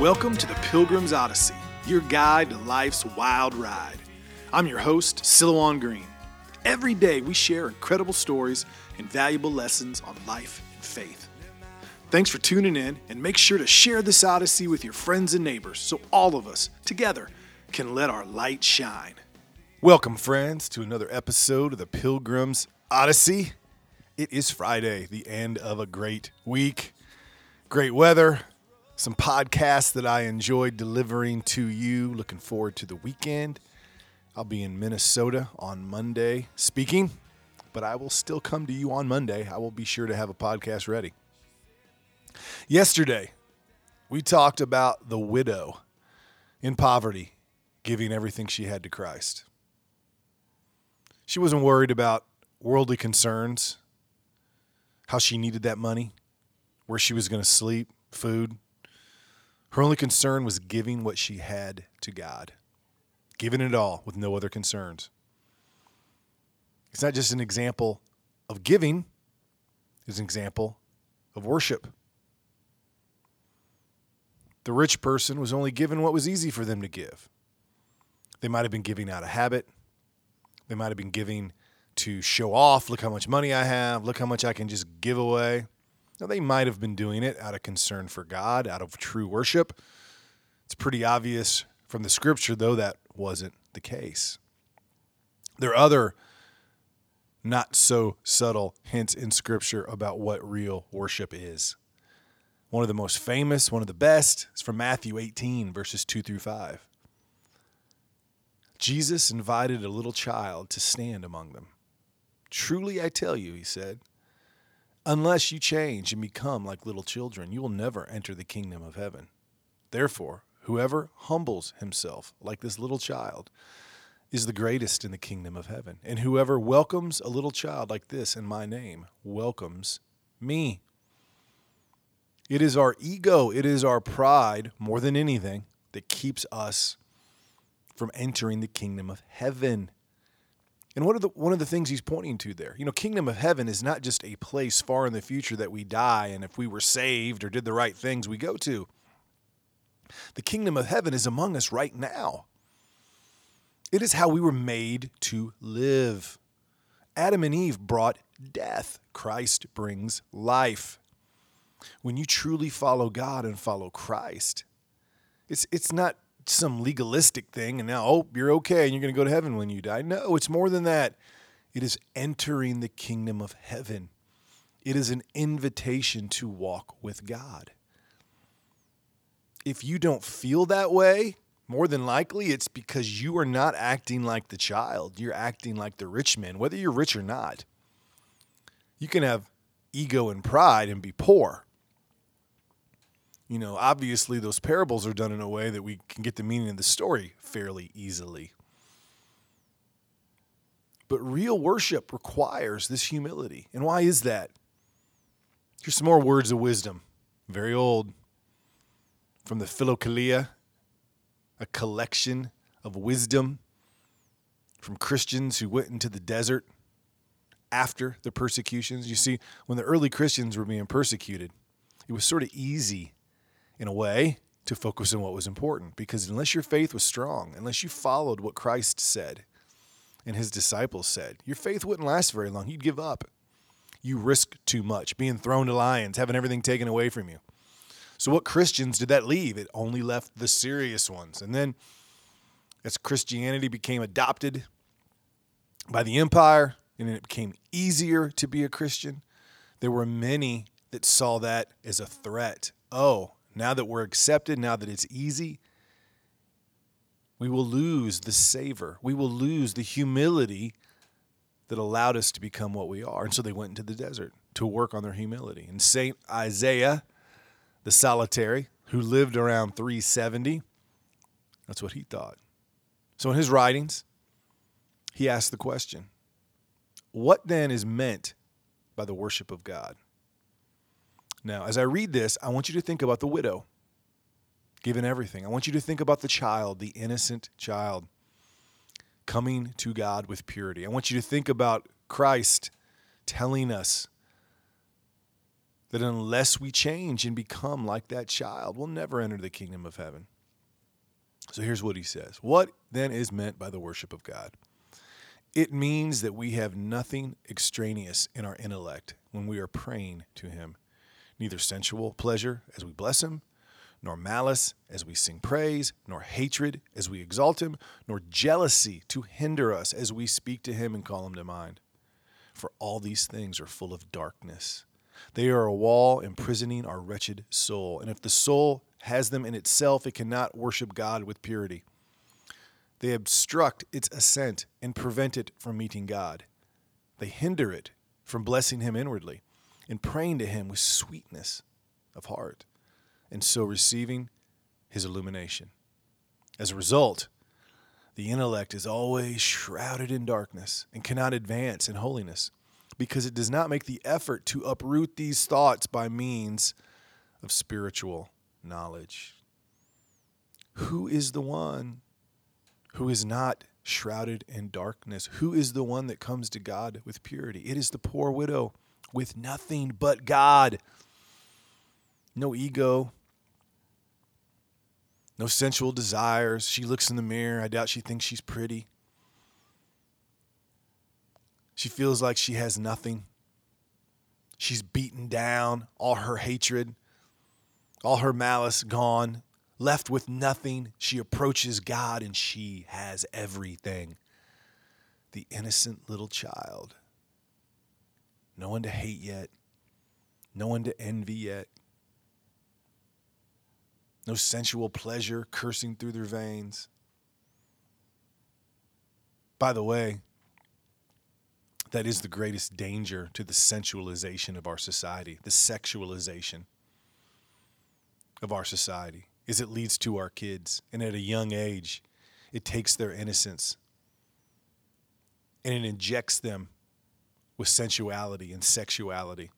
Welcome to the Pilgrim's Odyssey, your guide to life's wild ride. I'm your host, Silouan Green. Every day we share incredible stories and valuable lessons on life and faith. Thanks for tuning in, and make sure to share this Odyssey with your friends and neighbors so all of us, together, can let our light shine. Welcome, friends, to another episode of the Pilgrim's Odyssey. It is Friday, the end of a great week. Great weather, some podcasts that I enjoyed delivering to you. Looking forward to the weekend. I'll be in Minnesota on Monday speaking, but I will still come to you on Monday. I will be sure to have a podcast ready. Yesterday, we talked about the widow in poverty giving everything she had to Christ. She wasn't worried about worldly concerns, how she needed that money, where she was going to sleep, food. Her only concern was giving what she had to God, giving it all with no other concerns. It's not just an example of giving, it's an example of worship. The rich person was only given what was easy for them to give. They might have been giving out of habit. They might have been giving to show off. Look how much money I have. Look how much I can just give away. Now, they might have been doing it out of concern for God, out of true worship. It's pretty obvious from the scripture, though, that wasn't the case. There are other not so subtle hints in scripture about what real worship is. One of the most famous, one of the best, is from Matthew 18, verses 2 through 5. Jesus invited a little child to stand among them. Truly I tell you, he said, unless you change and become like little children, you will never enter the kingdom of heaven. Therefore, whoever humbles himself like this little child is the greatest in the kingdom of heaven. And whoever welcomes a little child like this in my name welcomes me. It is our ego, it is our pride more than anything that keeps us from entering the kingdom of heaven. And what are the one of the things he's pointing to there? You know, kingdom of heaven is not just a place far in the future that we die and if we were saved or did the right things we go to. The kingdom of heaven is among us right now. It is how we were made to live. Adam and Eve brought death. Christ brings life. When you truly follow God and follow Christ, it's it's not some legalistic thing and now oh you're okay and you're going to go to heaven when you die. No it's more than that. It is entering the kingdom of heaven. It is an invitation to walk with god. If you don't feel that way more than likely it's because you are not acting like the child. You're acting like the rich man whether you're rich or not. You can have ego and pride and be poor you know, obviously those parables are done in a way that we can get the meaning of the story fairly easily. But real worship requires this humility. And why is that? Here's some more words of wisdom, very old, from the Philokalia, a collection of wisdom from Christians who went into the desert after the persecutions. You see, when the early Christians were being persecuted, it was sort of easy in a way, to focus on what was important. Because unless your faith was strong, unless you followed what Christ said and his disciples said, your faith wouldn't last very long. You'd give up. You risk too much, being thrown to lions, having everything taken away from you. So, what Christians did that leave? It only left the serious ones. And then, as Christianity became adopted by the empire and it became easier to be a Christian, there were many that saw that as a threat. Oh, now that we're accepted, now that it's easy, we will lose the savor. We will lose the humility that allowed us to become what we are. And so they went into the desert to work on their humility. And St. Isaiah, the solitary, who lived around 370, that's what he thought. So in his writings, he asked the question What then is meant by the worship of God? Now, as I read this, I want you to think about the widow given everything. I want you to think about the child, the innocent child, coming to God with purity. I want you to think about Christ telling us that unless we change and become like that child, we'll never enter the kingdom of heaven. So here's what he says What then is meant by the worship of God? It means that we have nothing extraneous in our intellect when we are praying to him, neither sensual pleasure as we bless him, nor malice as we sing praise, nor hatred as we exalt him, nor jealousy to hinder us as we speak to him and call him to mind. For all these things are full of darkness. They are a wall imprisoning our wretched soul. And if the soul has them in itself, it cannot worship God with purity. They obstruct its ascent and prevent it from meeting God. They hinder it from blessing Him inwardly and praying to Him with sweetness of heart, and so receiving His illumination. As a result, the intellect is always shrouded in darkness and cannot advance in holiness because it does not make the effort to uproot these thoughts by means of spiritual knowledge. Who is the one who is not shrouded in darkness? Who is the one that comes to God with purity? It is the poor widow with nothing but God. No ego, no sensual desires. She looks in the mirror. I doubt she thinks she's pretty. She feels like she has nothing. She's beaten down, all her hatred, all her malice gone, left with nothing. She approaches God and she has everything. The innocent little child. No one to hate yet, no one to envy yet, no sensual pleasure coursing through their veins. By the way, that is the greatest danger to the sensualization of our society, the sexualization of our society, is it leads to our kids. And at a young age, it takes their innocence and it injects them with sensuality and sexuality,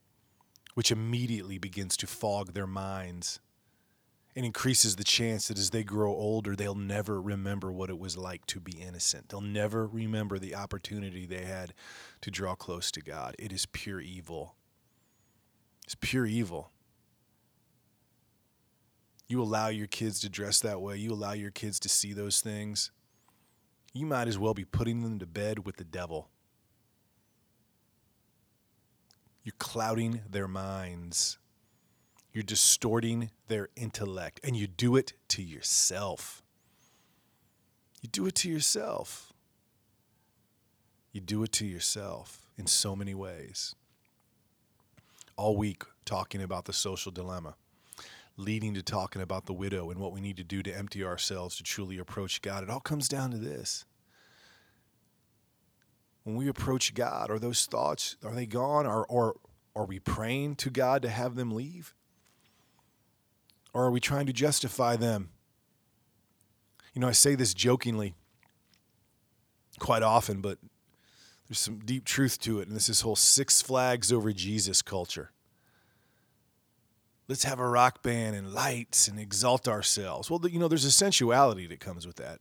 which immediately begins to fog their minds and increases the chance that as they grow older, they'll never remember what it was like to be innocent. They'll never remember the opportunity they had to draw close to God. It is pure evil. It's pure evil. You allow your kids to dress that way, you allow your kids to see those things, you might as well be putting them to bed with the devil. You're clouding their minds. You're distorting their intellect, and you do it to yourself. You do it to yourself. You do it to yourself in so many ways. All week, talking about the social dilemma, leading to talking about the widow and what we need to do to empty ourselves to truly approach God. It all comes down to this. When we approach God, are those thoughts, are they gone? Or, or are we praying to God to have them leave? Or are we trying to justify them? You know, I say this jokingly quite often, but there's some deep truth to it. And this is whole Six Flags over Jesus culture. Let's have a rock band and lights and exalt ourselves. Well, you know, there's a sensuality that comes with that.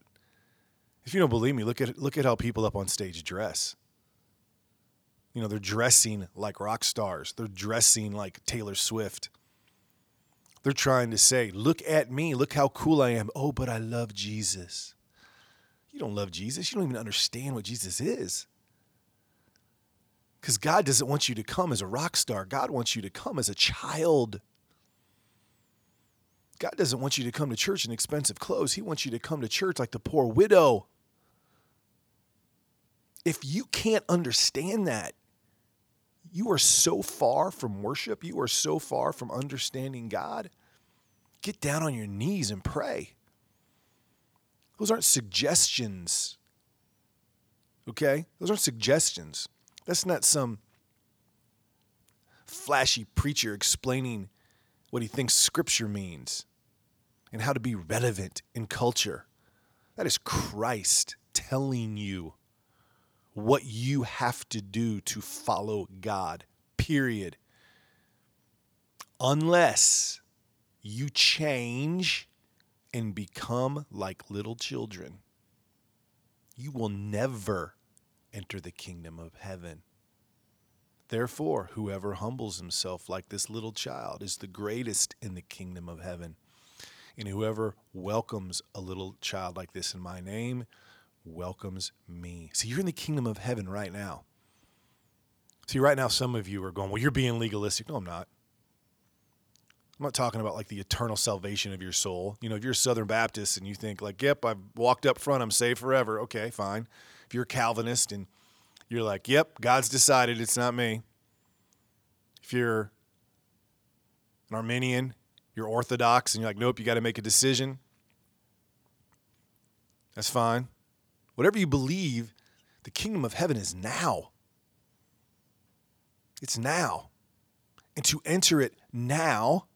If you don't believe me, look at look at how people up on stage dress. You know, they're dressing like rock stars. They're dressing like Taylor Swift. They're trying to say, look at me, look how cool I am. Oh, but I love Jesus. You don't love Jesus. You don't even understand what Jesus is. Because God doesn't want you to come as a rock star, God wants you to come as a child. God doesn't want you to come to church in expensive clothes. He wants you to come to church like the poor widow. If you can't understand that, you are so far from worship, you are so far from understanding God. Get down on your knees and pray. Those aren't suggestions. Okay? Those aren't suggestions. That's not some flashy preacher explaining what he thinks scripture means and how to be relevant in culture. That is Christ telling you what you have to do to follow God, period. Unless you change and become like little children, you will never enter the kingdom of heaven. Therefore, whoever humbles himself like this little child is the greatest in the kingdom of heaven. And whoever welcomes a little child like this in my name welcomes me. See, you're in the kingdom of heaven right now. See, right now, some of you are going, Well, you're being legalistic. No, I'm not. I'm not talking about like the eternal salvation of your soul. You know, if you're a Southern Baptist and you think, like, yep, I've walked up front, I'm saved forever. Okay, fine. If you're a Calvinist and you're like, yep, God's decided it's not me. If you're an Arminian, you're Orthodox, and you're like, nope, you got to make a decision. That's fine. Whatever you believe, the kingdom of heaven is now. It's now. And to enter it now,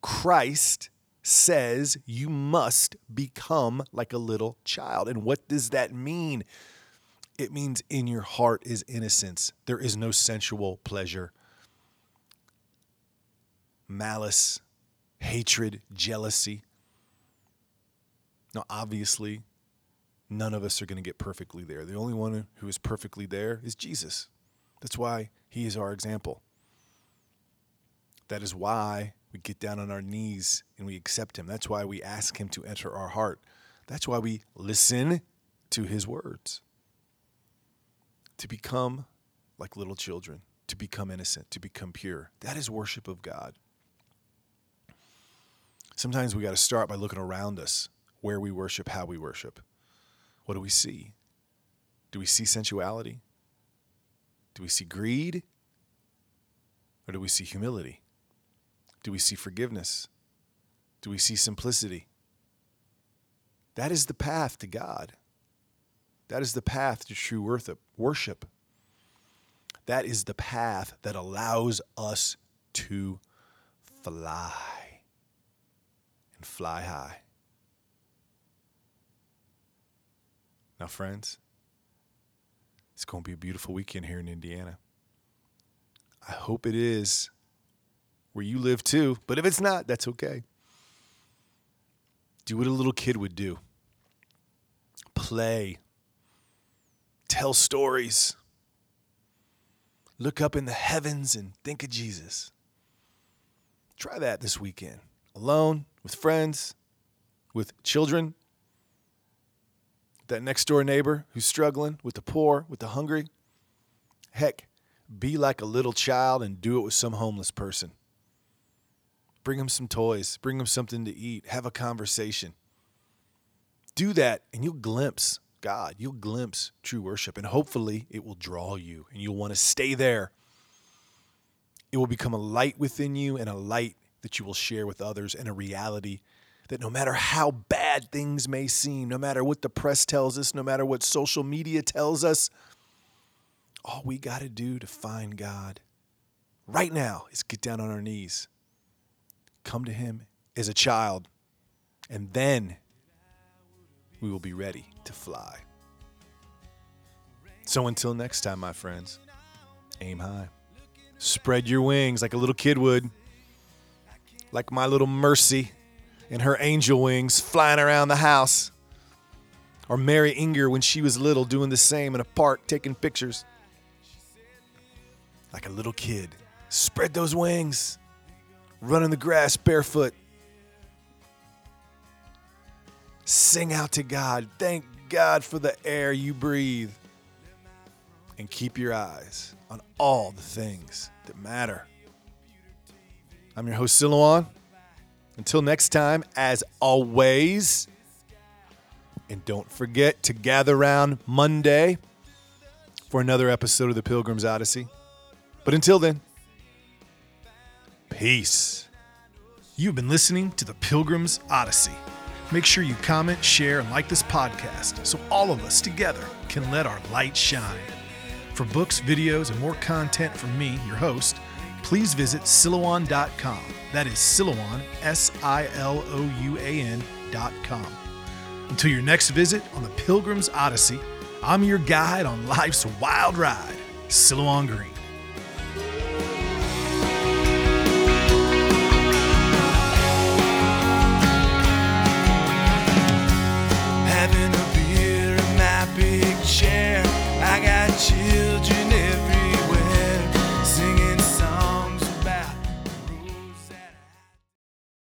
Christ says you must become like a little child. And what does that mean? It means in your heart is innocence. There is no sensual pleasure, malice, hatred, jealousy. Now, obviously, none of us are going to get perfectly there. The only one who is perfectly there is Jesus. That's why he is our example. That is why we get down on our knees and we accept him. That's why we ask him to enter our heart. That's why we listen to his words to become like little children, to become innocent, to become pure. That is worship of God. Sometimes we got to start by looking around us where we worship, how we worship. What do we see? Do we see sensuality? Do we see greed? Or do we see humility? Do we see forgiveness? Do we see simplicity? That is the path to God. That is the path to true worship. That is the path that allows us to fly and fly high. Now, friends, it's going to be a beautiful weekend here in Indiana. I hope it is where you live too, but if it's not, that's okay. Do what a little kid would do play tell stories. Look up in the heavens and think of Jesus. Try that this weekend. Alone, with friends, with children, that next door neighbor who's struggling, with the poor, with the hungry. Heck, be like a little child and do it with some homeless person. Bring them some toys, bring them something to eat, have a conversation. Do that, and you'll glimpse God. You'll glimpse true worship, and hopefully it will draw you and you'll want to stay there. It will become a light within you and a light that you will share with others and a reality that no matter how bad things may seem, no matter what the press tells us, no matter what social media tells us, all we got to do to find God right now is get down on our knees, come to Him as a child, and then we will be ready to fly. So until next time, my friends, aim high. Spread your wings like a little kid would, like my little Mercy and her angel wings flying around the house. Or Mary Inger when she was little doing the same in a park taking pictures. Like a little kid. Spread those wings. Run in the grass barefoot. Sing out to God. Thank God for the air you breathe. And keep your eyes on all the things that matter. I'm your host, Silouan. Until next time, as always, and don't forget to gather around Monday for another episode of the Pilgrim's Odyssey. But until then, peace. You've been listening to the Pilgrim's Odyssey. Make sure you comment, share, and like this podcast so all of us together can let our light shine. For books, videos, and more content from me, your host, please visit Silouan.com. That is Silouan, S I L O U A N.com. Until your next visit on the Pilgrim's Odyssey, I'm your guide on life's wild ride, Silouan Green.